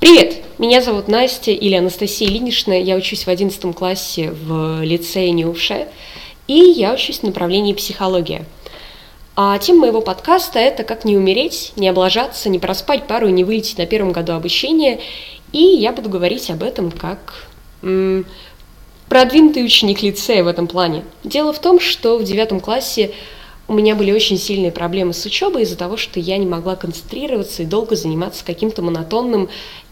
Привет! Меня зовут Настя или Анастасия Ильинична. Я учусь в 11 классе в лицее НИУШЕ, и я учусь в направлении психология. А тема моего подкаста – это как не умереть, не облажаться, не проспать пару и не вылететь на первом году обучения. И я буду говорить об этом как м- продвинутый ученик лицея в этом плане. Дело в том, что в девятом классе у меня были очень сильные проблемы с учебой из-за того, что я не могла концентрироваться и долго заниматься каким-то монотонным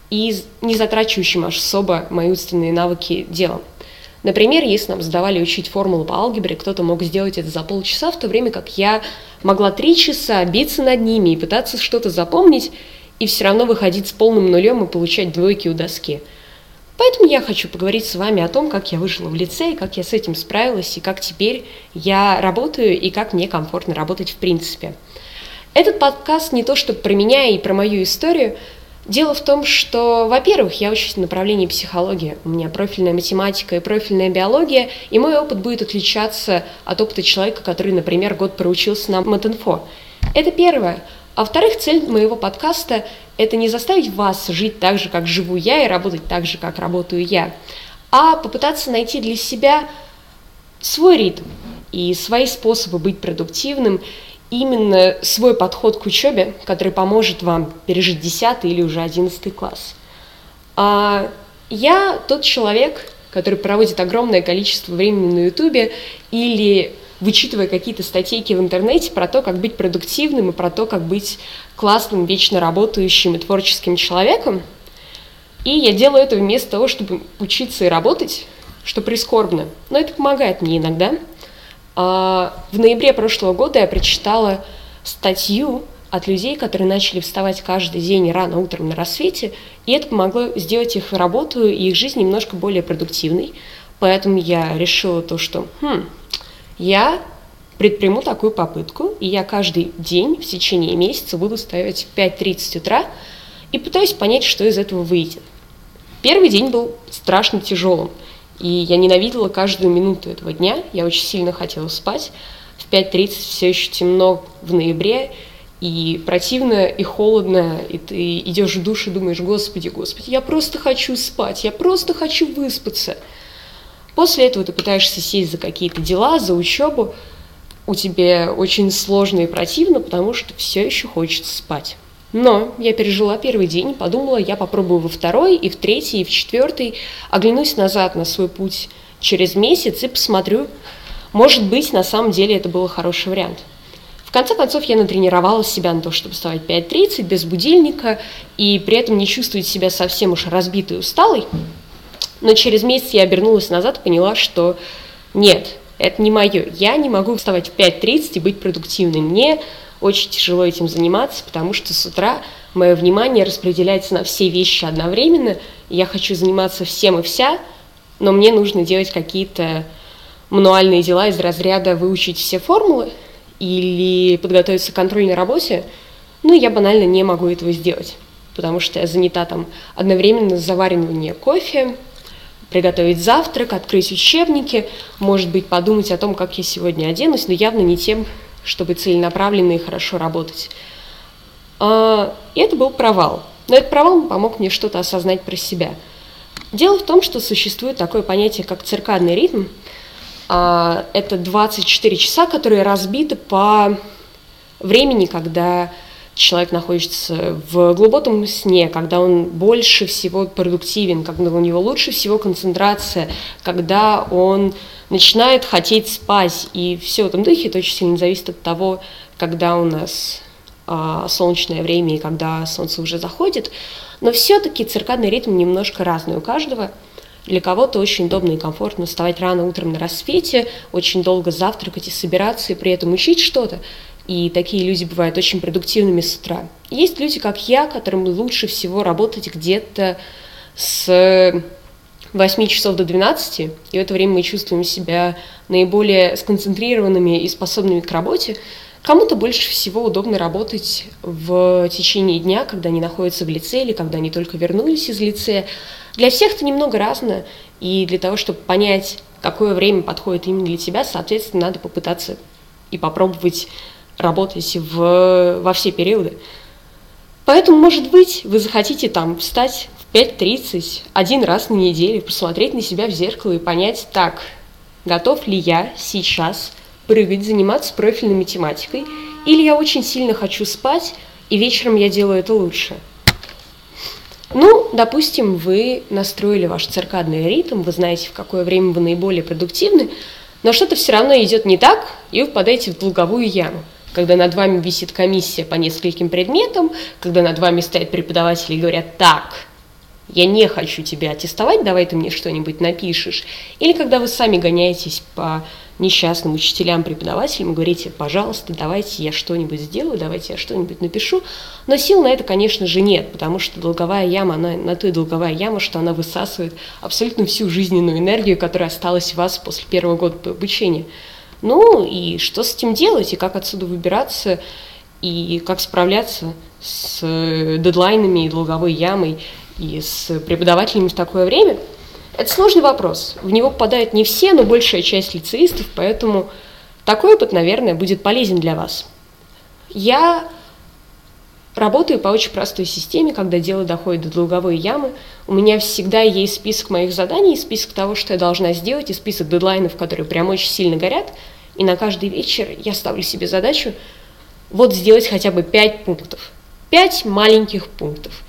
и не затрачивающим особо мои умственные навыки делом. Например, если нам задавали учить формулу по алгебре, кто-то мог сделать это за полчаса, в то время как я могла три часа биться над ними и пытаться что-то запомнить, и все равно выходить с полным нулем и получать двойки у доски. Поэтому я хочу поговорить с вами о том, как я вышла в лицей, как я с этим справилась, и как теперь я работаю, и как мне комфортно работать в принципе. Этот подкаст не то, что про меня и про мою историю, Дело в том, что, во-первых, я учусь в направлении психологии. У меня профильная математика и профильная биология, и мой опыт будет отличаться от опыта человека, который, например, год проучился на Матинфо. Это первое. А во-вторых, цель моего подкаста – это не заставить вас жить так же, как живу я, и работать так же, как работаю я, а попытаться найти для себя свой ритм и свои способы быть продуктивным именно свой подход к учебе, который поможет вам пережить 10 или уже 11 класс. А я тот человек, который проводит огромное количество времени на Ютубе или вычитывая какие-то статейки в интернете про то, как быть продуктивным и про то, как быть классным, вечно работающим и творческим человеком. И я делаю это вместо того, чтобы учиться и работать, что прискорбно. Но это помогает мне иногда – в ноябре прошлого года я прочитала статью от людей, которые начали вставать каждый день рано утром на рассвете, и это помогло сделать их работу и их жизнь немножко более продуктивной. Поэтому я решила то, что хм, я предприму такую попытку, и я каждый день в течение месяца буду вставать в 5.30 утра и пытаюсь понять, что из этого выйдет. Первый день был страшно тяжелым – и я ненавидела каждую минуту этого дня. Я очень сильно хотела спать. В 5.30 все еще темно в ноябре, и противно, и холодно, и ты идешь в душ и думаешь, господи, господи, я просто хочу спать, я просто хочу выспаться. После этого ты пытаешься сесть за какие-то дела, за учебу, у тебя очень сложно и противно, потому что все еще хочется спать. Но я пережила первый день, подумала, я попробую во второй, и в третий, и в четвертый, оглянусь назад на свой путь через месяц и посмотрю, может быть, на самом деле это был хороший вариант. В конце концов, я натренировала себя на то, чтобы вставать 5.30 без будильника и при этом не чувствовать себя совсем уж разбитой и усталой. Но через месяц я обернулась назад и поняла, что нет, это не мое. Я не могу вставать в 5.30 и быть продуктивной. Мне очень тяжело этим заниматься, потому что с утра мое внимание распределяется на все вещи одновременно. Я хочу заниматься всем и вся, но мне нужно делать какие-то мануальные дела из разряда выучить все формулы или подготовиться к контрольной работе, ну, я банально не могу этого сделать, потому что я занята там одновременно с завариванием кофе, приготовить завтрак, открыть учебники, может быть, подумать о том, как я сегодня оденусь, но явно не тем, чтобы целенаправленно и хорошо работать. А, и это был провал. Но этот провал помог мне что-то осознать про себя. Дело в том, что существует такое понятие, как циркадный ритм. А, это 24 часа, которые разбиты по времени, когда человек находится в глубоком сне, когда он больше всего продуктивен, когда у него лучше всего концентрация, когда он начинает хотеть спать. И все в этом духе это очень сильно зависит от того, когда у нас а, солнечное время и когда солнце уже заходит. Но все-таки циркадный ритм немножко разный у каждого. Для кого-то очень удобно и комфортно вставать рано утром на рассвете, очень долго завтракать и собираться, и при этом учить что-то. И такие люди бывают очень продуктивными с утра. Есть люди, как я, которым лучше всего работать где-то с 8 часов до 12, и в это время мы чувствуем себя наиболее сконцентрированными и способными к работе. Кому-то больше всего удобно работать в течение дня, когда они находятся в лице или когда они только вернулись из лицея. Для всех это немного разное, и для того, чтобы понять, какое время подходит именно для тебя, соответственно, надо попытаться и попробовать работать в, во все периоды. Поэтому, может быть, вы захотите там встать в 5.30 один раз на неделю посмотреть на себя в зеркало и понять, так, готов ли я сейчас прыгать, заниматься профильной математикой, или я очень сильно хочу спать, и вечером я делаю это лучше. Ну, допустим, вы настроили ваш циркадный ритм, вы знаете, в какое время вы наиболее продуктивны, но что-то все равно идет не так, и вы впадаете в долговую яму. Когда над вами висит комиссия по нескольким предметам, когда над вами стоят преподаватели и говорят «так, я не хочу тебя аттестовать, давай ты мне что-нибудь напишешь». Или когда вы сами гоняетесь по несчастным учителям, преподавателям, говорите, пожалуйста, давайте я что-нибудь сделаю, давайте я что-нибудь напишу. Но сил на это, конечно же, нет, потому что долговая яма, она на то и долговая яма, что она высасывает абсолютно всю жизненную энергию, которая осталась у вас после первого года обучения. Ну и что с этим делать, и как отсюда выбираться, и как справляться с э, дедлайнами и долговой ямой, и с преподавателями в такое время – это сложный вопрос. В него попадают не все, но большая часть лицеистов, поэтому такой опыт, наверное, будет полезен для вас. Я работаю по очень простой системе, когда дело доходит до долговой ямы. У меня всегда есть список моих заданий, список того, что я должна сделать, и список дедлайнов, которые прям очень сильно горят. И на каждый вечер я ставлю себе задачу вот сделать хотя бы пять пунктов. Пять маленьких пунктов.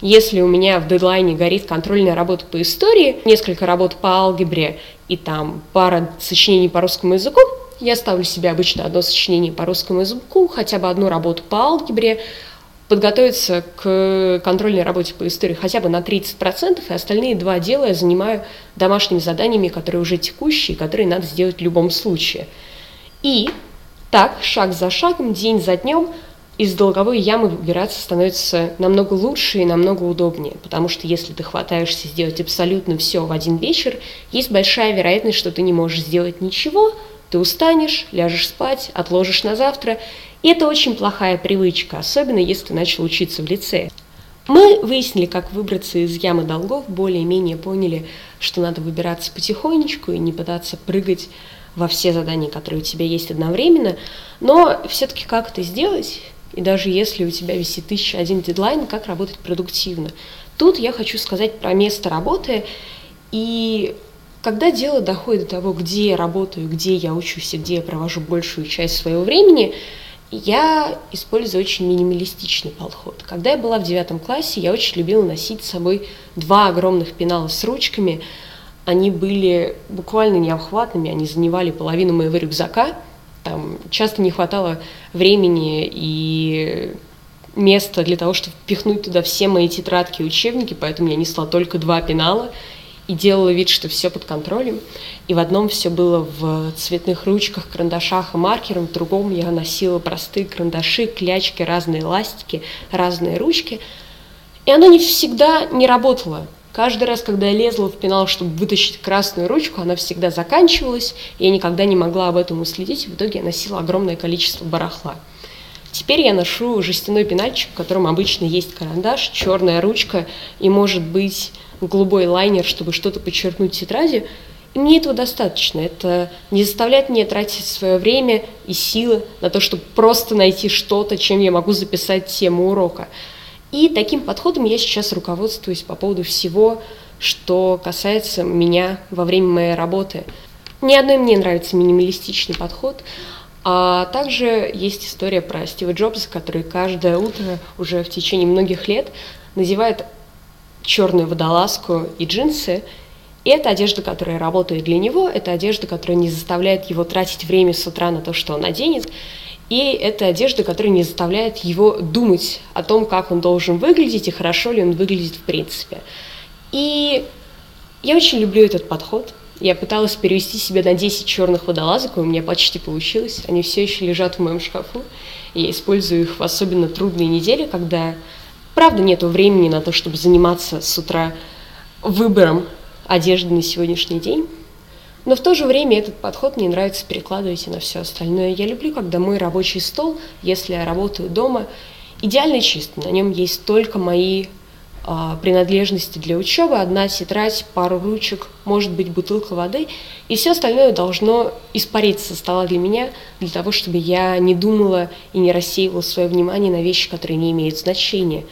Если у меня в дедлайне горит контрольная работа по истории, несколько работ по алгебре и там пара сочинений по русскому языку, я ставлю себе обычно одно сочинение по русскому языку, хотя бы одну работу по алгебре, подготовиться к контрольной работе по истории хотя бы на 30%, и остальные два дела я занимаю домашними заданиями, которые уже текущие, которые надо сделать в любом случае. И так, шаг за шагом, день за днем – из долговой ямы выбираться становится намного лучше и намного удобнее, потому что если ты хватаешься сделать абсолютно все в один вечер, есть большая вероятность, что ты не можешь сделать ничего, ты устанешь, ляжешь спать, отложишь на завтра, и это очень плохая привычка, особенно если ты начал учиться в лицее. Мы выяснили, как выбраться из ямы долгов, более-менее поняли, что надо выбираться потихонечку и не пытаться прыгать во все задания, которые у тебя есть одновременно, но все-таки как это сделать? И даже если у тебя висит тысяча один дедлайн, как работать продуктивно. Тут я хочу сказать про место работы. И когда дело доходит до того, где я работаю, где я учусь и где я провожу большую часть своего времени, я использую очень минималистичный подход. Когда я была в девятом классе, я очень любила носить с собой два огромных пенала с ручками. Они были буквально необхватными, они занимали половину моего рюкзака – там часто не хватало времени и места для того, чтобы впихнуть туда все мои тетрадки и учебники, поэтому я несла только два пенала и делала вид, что все под контролем. И в одном все было в цветных ручках, карандашах и маркерах, в другом я носила простые карандаши, клячки, разные ластики, разные ручки. И оно не всегда не работало. Каждый раз, когда я лезла в пенал, чтобы вытащить красную ручку, она всегда заканчивалась, и я никогда не могла об этом уследить, в итоге я носила огромное количество барахла. Теперь я ношу жестяной пенальчик, в котором обычно есть карандаш, черная ручка и, может быть, голубой лайнер, чтобы что-то подчеркнуть в тетради. И мне этого достаточно. Это не заставляет меня тратить свое время и силы на то, чтобы просто найти что-то, чем я могу записать тему урока. И таким подходом я сейчас руководствуюсь по поводу всего, что касается меня во время моей работы. Ни одной мне нравится минималистичный подход, а также есть история про Стива Джобса, который каждое утро уже в течение многих лет надевает черную водолазку и джинсы. И это одежда, которая работает для него, это одежда, которая не заставляет его тратить время с утра на то, что он оденет. И это одежда, которая не заставляет его думать о том, как он должен выглядеть и хорошо ли он выглядит в принципе. И я очень люблю этот подход. Я пыталась перевести себя на 10 черных водолазок, и у меня почти получилось. Они все еще лежат в моем шкафу. Я использую их в особенно трудные недели, когда, правда, нет времени на то, чтобы заниматься с утра выбором одежды на сегодняшний день. Но в то же время этот подход мне нравится перекладывать и на все остальное. Я люблю, когда мой рабочий стол, если я работаю дома, идеально чист. На нем есть только мои а, принадлежности для учебы, одна тетрадь, пару ручек, может быть бутылка воды, и все остальное должно испариться со стола для меня, для того, чтобы я не думала и не рассеивала свое внимание на вещи, которые не имеют значения.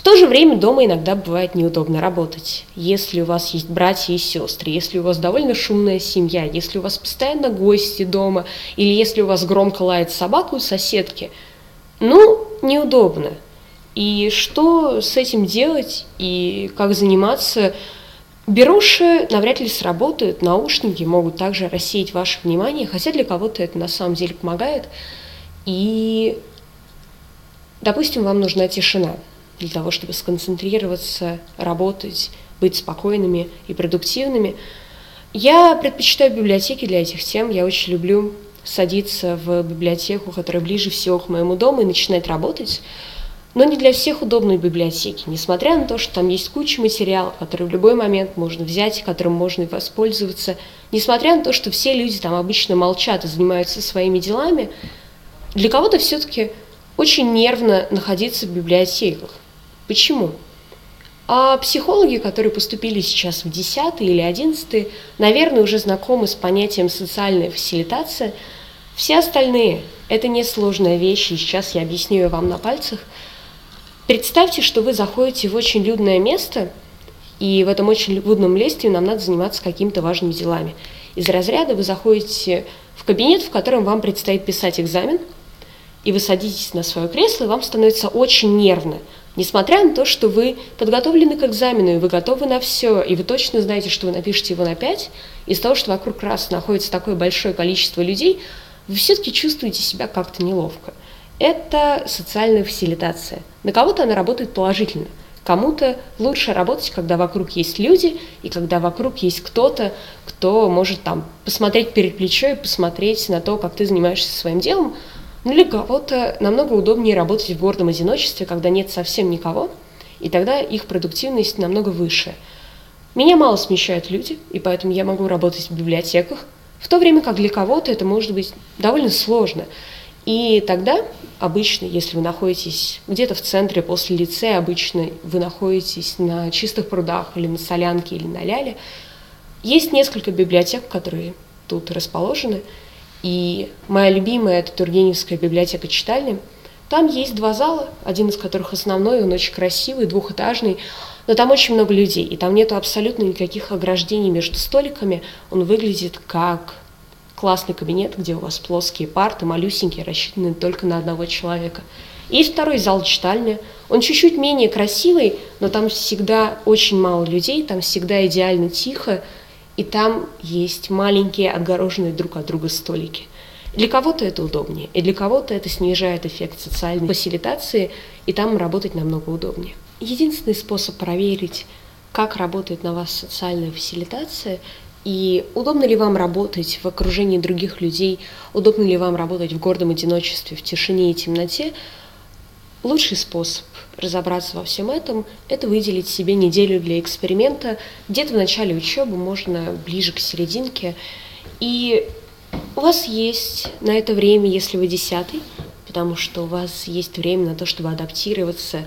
В то же время дома иногда бывает неудобно работать. Если у вас есть братья и сестры, если у вас довольно шумная семья, если у вас постоянно гости дома, или если у вас громко лает собака у соседки, ну, неудобно. И что с этим делать и как заниматься? Беруши навряд ли сработают, наушники могут также рассеять ваше внимание, хотя для кого-то это на самом деле помогает. И, допустим, вам нужна тишина – для того, чтобы сконцентрироваться, работать, быть спокойными и продуктивными. Я предпочитаю библиотеки для этих тем. Я очень люблю садиться в библиотеку, которая ближе всего к моему дому, и начинать работать. Но не для всех удобные библиотеки, несмотря на то, что там есть куча материалов, которые в любой момент можно взять, которым можно воспользоваться, несмотря на то, что все люди там обычно молчат и занимаются своими делами, для кого-то все-таки очень нервно находиться в библиотеках. Почему? А психологи, которые поступили сейчас в 10 или 11, наверное, уже знакомы с понятием социальная фасилитация. Все остальные – это несложная вещь, и сейчас я объясню ее вам на пальцах. Представьте, что вы заходите в очень людное место, и в этом очень людном месте нам надо заниматься какими-то важными делами. Из разряда вы заходите в кабинет, в котором вам предстоит писать экзамен, и вы садитесь на свое кресло, и вам становится очень нервно – Несмотря на то, что вы подготовлены к экзамену, и вы готовы на все, и вы точно знаете, что вы напишете его на 5, из того, что вокруг вас находится такое большое количество людей, вы все-таки чувствуете себя как-то неловко. Это социальная фасилитация. На кого-то она работает положительно. Кому-то лучше работать, когда вокруг есть люди, и когда вокруг есть кто-то, кто может там посмотреть перед плечо и посмотреть на то, как ты занимаешься своим делом, ну или кого-то намного удобнее работать в гордом одиночестве, когда нет совсем никого, и тогда их продуктивность намного выше. Меня мало смещают люди, и поэтому я могу работать в библиотеках, в то время как для кого-то это может быть довольно сложно. И тогда обычно, если вы находитесь где-то в центре после лицея, обычно вы находитесь на чистых прудах или на солянке или на ляле, есть несколько библиотек, которые тут расположены, и моя любимая – это Тургеневская библиотека читальни. Там есть два зала, один из которых основной, он очень красивый, двухэтажный, но там очень много людей, и там нету абсолютно никаких ограждений между столиками. Он выглядит как классный кабинет, где у вас плоские парты, малюсенькие, рассчитанные только на одного человека. Есть второй зал читальня. Он чуть-чуть менее красивый, но там всегда очень мало людей, там всегда идеально тихо, и там есть маленькие отгороженные друг от друга столики. Для кого-то это удобнее, и для кого-то это снижает эффект социальной фасилитации, и там работать намного удобнее. Единственный способ проверить, как работает на вас социальная фасилитация, и удобно ли вам работать в окружении других людей, удобно ли вам работать в гордом одиночестве, в тишине и темноте, лучший способ разобраться во всем этом, это выделить себе неделю для эксперимента. Где-то в начале учебы, можно ближе к серединке. И у вас есть на это время, если вы десятый, потому что у вас есть время на то, чтобы адаптироваться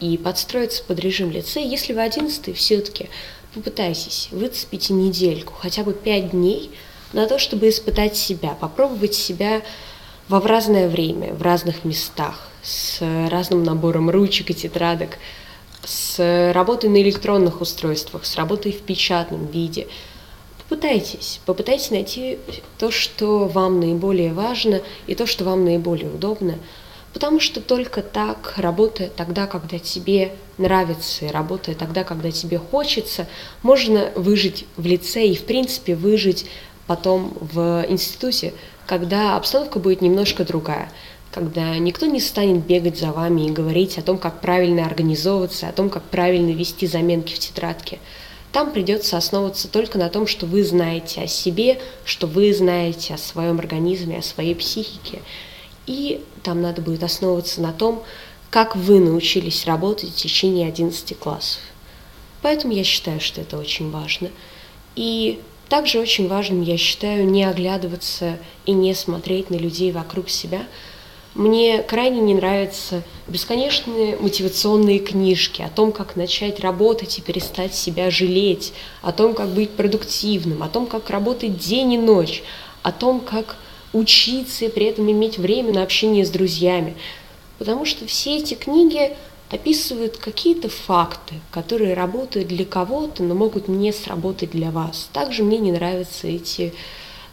и подстроиться под режим лицея. Если вы одиннадцатый, все-таки попытайтесь, выцепите недельку, хотя бы пять дней на то, чтобы испытать себя, попробовать себя во в разное время, в разных местах, с разным набором ручек и тетрадок, с работой на электронных устройствах, с работой в печатном виде. Попытайтесь, попытайтесь найти то, что вам наиболее важно и то, что вам наиболее удобно, потому что только так, работая тогда, когда тебе нравится, и работая тогда, когда тебе хочется, можно выжить в лице и, в принципе, выжить потом в институте, когда обстановка будет немножко другая – когда никто не станет бегать за вами и говорить о том, как правильно организовываться, о том, как правильно вести заменки в тетрадке. Там придется основываться только на том, что вы знаете о себе, что вы знаете о своем организме, о своей психике. И там надо будет основываться на том, как вы научились работать в течение 11 классов. Поэтому я считаю, что это очень важно. И также очень важным я считаю не оглядываться и не смотреть на людей вокруг себя – мне крайне не нравятся бесконечные мотивационные книжки о том, как начать работать и перестать себя жалеть, о том, как быть продуктивным, о том, как работать день и ночь, о том, как учиться и при этом иметь время на общение с друзьями. Потому что все эти книги описывают какие-то факты, которые работают для кого-то, но могут не сработать для вас. Также мне не нравятся эти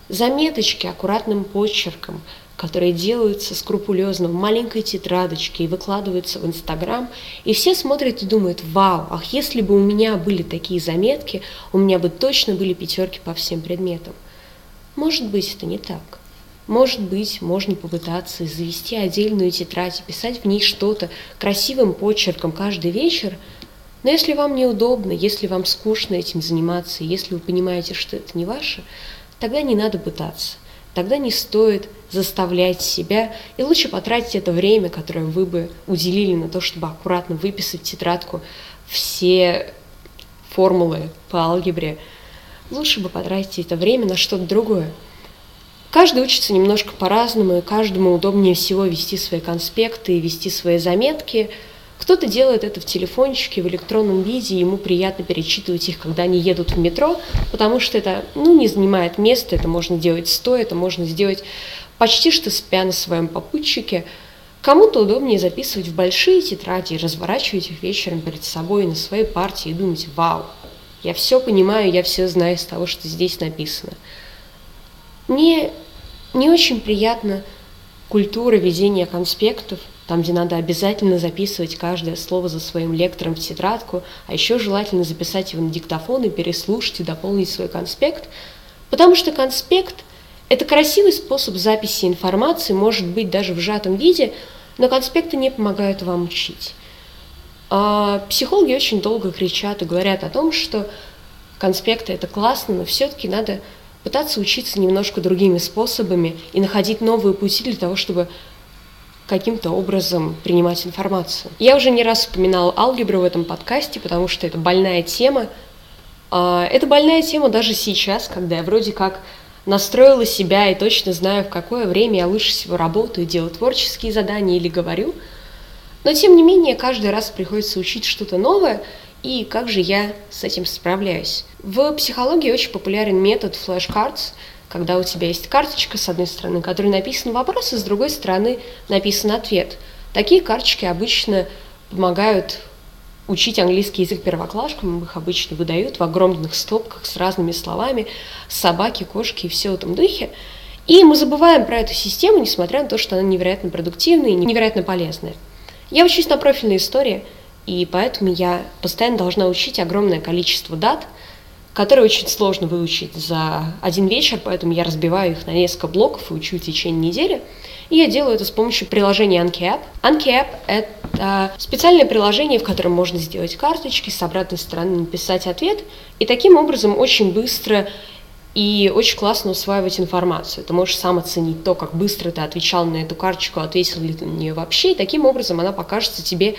заметочки аккуратным почерком, которые делаются скрупулезно в маленькой тетрадочке и выкладываются в Инстаграм, и все смотрят и думают, вау, ах, если бы у меня были такие заметки, у меня бы точно были пятерки по всем предметам. Может быть, это не так. Может быть, можно попытаться завести отдельную тетрадь писать в ней что-то красивым почерком каждый вечер, но если вам неудобно, если вам скучно этим заниматься, если вы понимаете, что это не ваше, тогда не надо пытаться. Тогда не стоит заставлять себя, и лучше потратить это время, которое вы бы уделили на то, чтобы аккуратно выписать в тетрадку все формулы по алгебре, лучше бы потратить это время на что-то другое. Каждый учится немножко по-разному, и каждому удобнее всего вести свои конспекты и вести свои заметки. Кто-то делает это в телефончике, в электронном виде, ему приятно перечитывать их, когда они едут в метро, потому что это ну, не занимает места, это можно делать стоя, это можно сделать почти что спя на своем попутчике. Кому-то удобнее записывать в большие тетради и разворачивать их вечером перед собой на своей партии и думать «Вау, я все понимаю, я все знаю из того, что здесь написано». Мне не очень приятна культура ведения конспектов, там, где надо обязательно записывать каждое слово за своим лектором в тетрадку, а еще желательно записать его на диктофон и переслушать и дополнить свой конспект, потому что конспект – это красивый способ записи информации, может быть даже в сжатом виде, но конспекты не помогают вам учить. А психологи очень долго кричат и говорят о том, что конспекты – это классно, но все-таки надо пытаться учиться немножко другими способами и находить новые пути для того, чтобы каким-то образом принимать информацию. Я уже не раз упоминала алгебру в этом подкасте, потому что это больная тема. А, это больная тема даже сейчас, когда я вроде как настроила себя и точно знаю, в какое время я лучше всего работаю, делаю творческие задания или говорю. Но тем не менее, каждый раз приходится учить что-то новое, и как же я с этим справляюсь. В психологии очень популярен метод flashcards, когда у тебя есть карточка, с одной стороны, которой написан вопрос, и с другой стороны написан ответ. Такие карточки обычно помогают учить английский язык первоклашкам, их обычно выдают в огромных стопках с разными словами, собаки, кошки и все в этом духе. И мы забываем про эту систему, несмотря на то, что она невероятно продуктивная и невероятно полезная. Я учусь на профильной истории, и поэтому я постоянно должна учить огромное количество дат – которые очень сложно выучить за один вечер, поэтому я разбиваю их на несколько блоков и учу в течение недели. И я делаю это с помощью приложения AnkiApp. AnkiApp — это специальное приложение, в котором можно сделать карточки, с обратной стороны написать ответ, и таким образом очень быстро и очень классно усваивать информацию. Ты можешь сам оценить то, как быстро ты отвечал на эту карточку, ответил ли ты на нее вообще, и таким образом она покажется тебе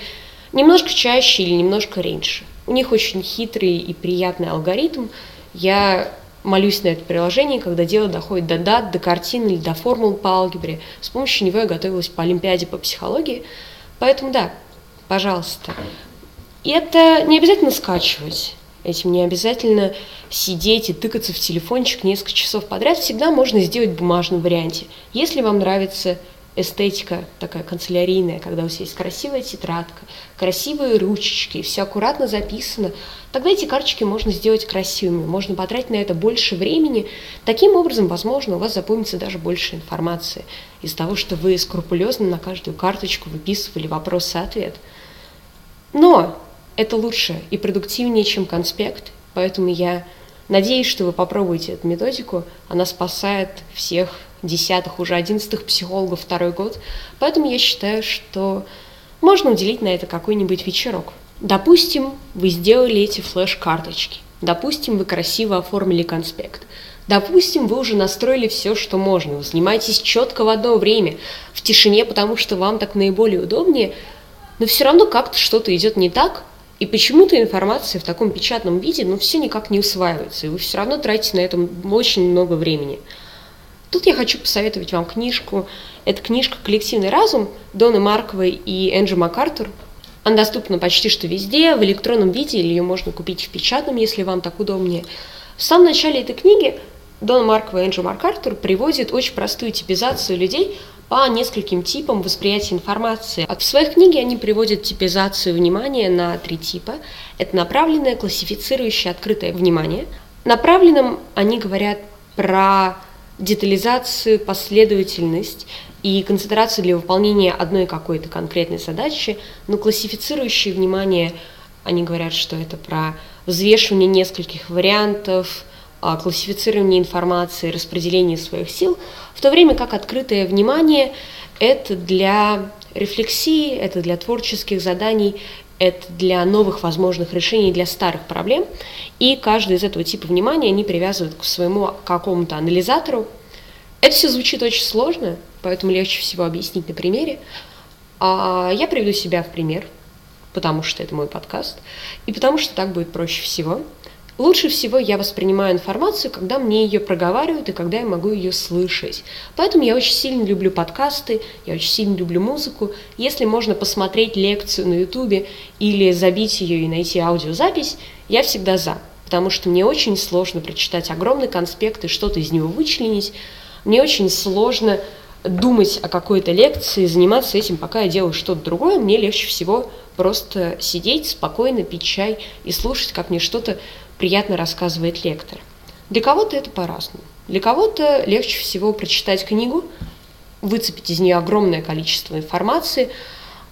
немножко чаще или немножко раньше. У них очень хитрый и приятный алгоритм. Я молюсь на это приложение, когда дело доходит до дат, до картин или до формул по алгебре. С помощью него я готовилась по Олимпиаде по психологии. Поэтому да, пожалуйста. И это не обязательно скачивать. Этим не обязательно сидеть и тыкаться в телефончик несколько часов подряд. Всегда можно сделать в бумажном варианте. Если вам нравится эстетика такая канцелярийная, когда у вас есть красивая тетрадка, красивые ручечки, все аккуратно записано, тогда эти карточки можно сделать красивыми, можно потратить на это больше времени. Таким образом, возможно, у вас запомнится даже больше информации из того, что вы скрупулезно на каждую карточку выписывали вопрос и ответ. Но это лучше и продуктивнее, чем конспект, поэтому я надеюсь, что вы попробуете эту методику, она спасает всех десятых, уже одиннадцатых психологов второй год. Поэтому я считаю, что можно уделить на это какой-нибудь вечерок. Допустим, вы сделали эти флеш-карточки. Допустим, вы красиво оформили конспект. Допустим, вы уже настроили все, что можно. Вы занимаетесь четко в одно время, в тишине, потому что вам так наиболее удобнее, но все равно как-то что-то идет не так, и почему-то информация в таком печатном виде, ну, все никак не усваивается, и вы все равно тратите на это очень много времени. Тут я хочу посоветовать вам книжку. Это книжка «Коллективный разум» Доны Марковой и Энджи МакАртур. Она доступна почти что везде, в электронном виде, или ее можно купить в печатном, если вам так удобнее. В самом начале этой книги Дон Маркова и Энджи МакАртур приводит очень простую типизацию людей по нескольким типам восприятия информации. А в своих книге они приводят типизацию внимания на три типа. Это направленное, классифицирующее, открытое внимание. Направленным они говорят про детализацию, последовательность и концентрацию для выполнения одной какой-то конкретной задачи, но классифицирующее внимание, они говорят, что это про взвешивание нескольких вариантов, а, классифицирование информации, распределение своих сил, в то время как открытое внимание – это для рефлексии, это для творческих заданий, это для новых возможных решений для старых проблем. И каждый из этого типа внимания они привязывают к своему какому-то анализатору. Это все звучит очень сложно, поэтому легче всего объяснить на примере. А я приведу себя в пример, потому что это мой подкаст, и потому что так будет проще всего – Лучше всего я воспринимаю информацию, когда мне ее проговаривают и когда я могу ее слышать. Поэтому я очень сильно люблю подкасты, я очень сильно люблю музыку. Если можно посмотреть лекцию на ютубе или забить ее и найти аудиозапись, я всегда за. Потому что мне очень сложно прочитать огромный конспект и что-то из него вычленить. Мне очень сложно думать о какой-то лекции, заниматься этим, пока я делаю что-то другое. Мне легче всего просто сидеть спокойно, пить чай и слушать, как мне что-то приятно рассказывает лектор. Для кого-то это по-разному. Для кого-то легче всего прочитать книгу, выцепить из нее огромное количество информации,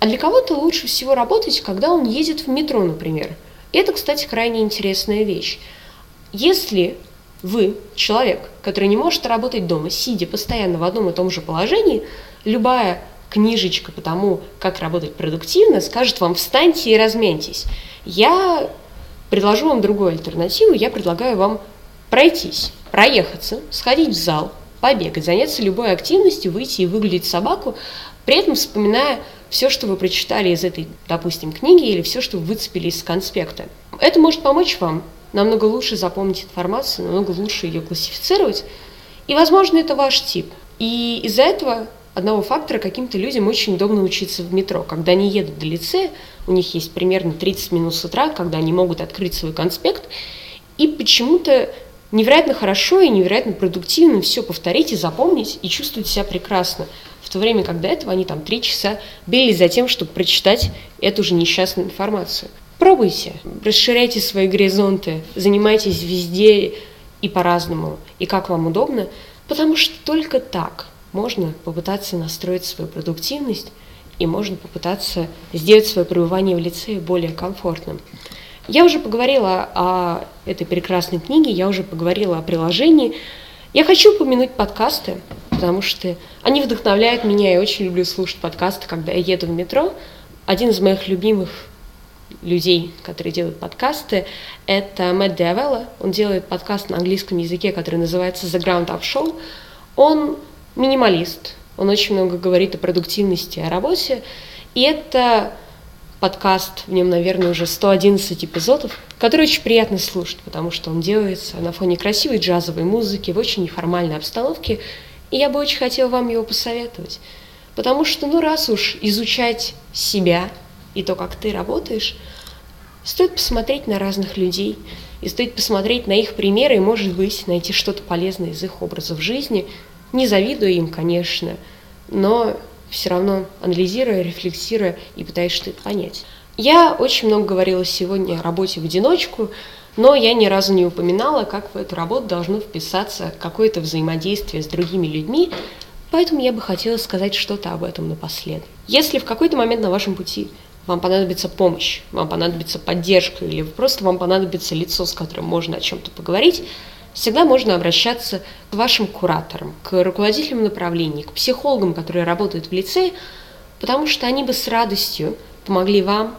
а для кого-то лучше всего работать, когда он едет в метро, например. Это, кстати, крайне интересная вещь. Если вы человек, который не может работать дома, сидя постоянно в одном и том же положении, любая книжечка по тому, как работать продуктивно, скажет вам «встаньте и размяньтесь». Я предложу вам другую альтернативу. Я предлагаю вам пройтись, проехаться, сходить в зал, побегать, заняться любой активностью, выйти и выглядеть собаку, при этом вспоминая все, что вы прочитали из этой, допустим, книги или все, что вы выцепили из конспекта. Это может помочь вам намного лучше запомнить информацию, намного лучше ее классифицировать. И, возможно, это ваш тип. И из-за этого одного фактора каким-то людям очень удобно учиться в метро. Когда они едут до лицея, у них есть примерно 30 минут с утра, когда они могут открыть свой конспект, и почему-то невероятно хорошо и невероятно продуктивно все повторить и запомнить, и чувствовать себя прекрасно. В то время, когда этого они там три часа били за тем, чтобы прочитать эту же несчастную информацию. Пробуйте, расширяйте свои горизонты, занимайтесь везде и по-разному, и как вам удобно, потому что только так можно попытаться настроить свою продуктивность и можно попытаться сделать свое пребывание в лицее более комфортным. Я уже поговорила о этой прекрасной книге, я уже поговорила о приложении. Я хочу упомянуть подкасты, потому что они вдохновляют меня. Я очень люблю слушать подкасты, когда я еду в метро. Один из моих любимых людей, которые делают подкасты, это Мэтт Диавелла. Он делает подкаст на английском языке, который называется The Ground Up Show. Он минималист, он очень много говорит о продуктивности, о работе, и это подкаст, в нем, наверное, уже 111 эпизодов, который очень приятно слушать, потому что он делается на фоне красивой джазовой музыки, в очень неформальной обстановке, и я бы очень хотела вам его посоветовать. Потому что, ну, раз уж изучать себя и то, как ты работаешь, стоит посмотреть на разных людей, и стоит посмотреть на их примеры и, может быть, найти что-то полезное из их образов жизни – не завидую им, конечно, но все равно анализируя, рефлексируя и пытаясь что-то понять. Я очень много говорила сегодня о работе в одиночку, но я ни разу не упоминала, как в эту работу должно вписаться какое-то взаимодействие с другими людьми, поэтому я бы хотела сказать что-то об этом напоследок. Если в какой-то момент на вашем пути вам понадобится помощь, вам понадобится поддержка или просто вам понадобится лицо, с которым можно о чем-то поговорить, всегда можно обращаться к вашим кураторам, к руководителям направлений, к психологам, которые работают в лицее, потому что они бы с радостью помогли вам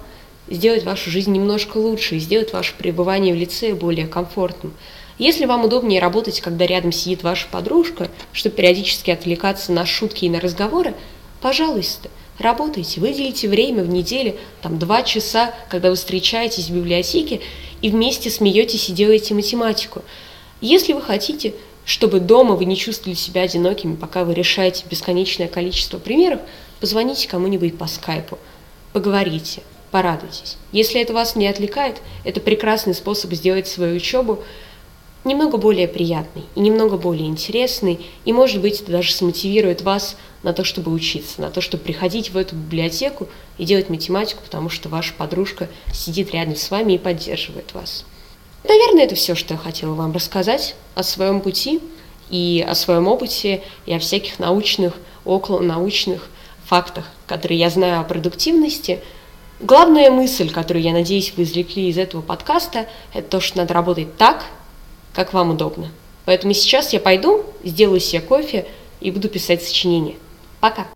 сделать вашу жизнь немножко лучше и сделать ваше пребывание в лицее более комфортным. Если вам удобнее работать, когда рядом сидит ваша подружка, чтобы периодически отвлекаться на шутки и на разговоры, пожалуйста, работайте, выделите время в неделе, там два часа, когда вы встречаетесь в библиотеке и вместе смеетесь и делаете математику. Если вы хотите, чтобы дома вы не чувствовали себя одинокими, пока вы решаете бесконечное количество примеров, позвоните кому-нибудь по скайпу, поговорите, порадуйтесь. Если это вас не отвлекает, это прекрасный способ сделать свою учебу немного более приятный и немного более интересный, и, может быть, это даже смотивирует вас на то, чтобы учиться, на то, чтобы приходить в эту библиотеку и делать математику, потому что ваша подружка сидит рядом с вами и поддерживает вас. Наверное, это все, что я хотела вам рассказать о своем пути и о своем опыте, и о всяких научных, околонаучных фактах, которые я знаю о продуктивности. Главная мысль, которую, я надеюсь, вы извлекли из этого подкаста, это то, что надо работать так, как вам удобно. Поэтому сейчас я пойду, сделаю себе кофе и буду писать сочинение. Пока!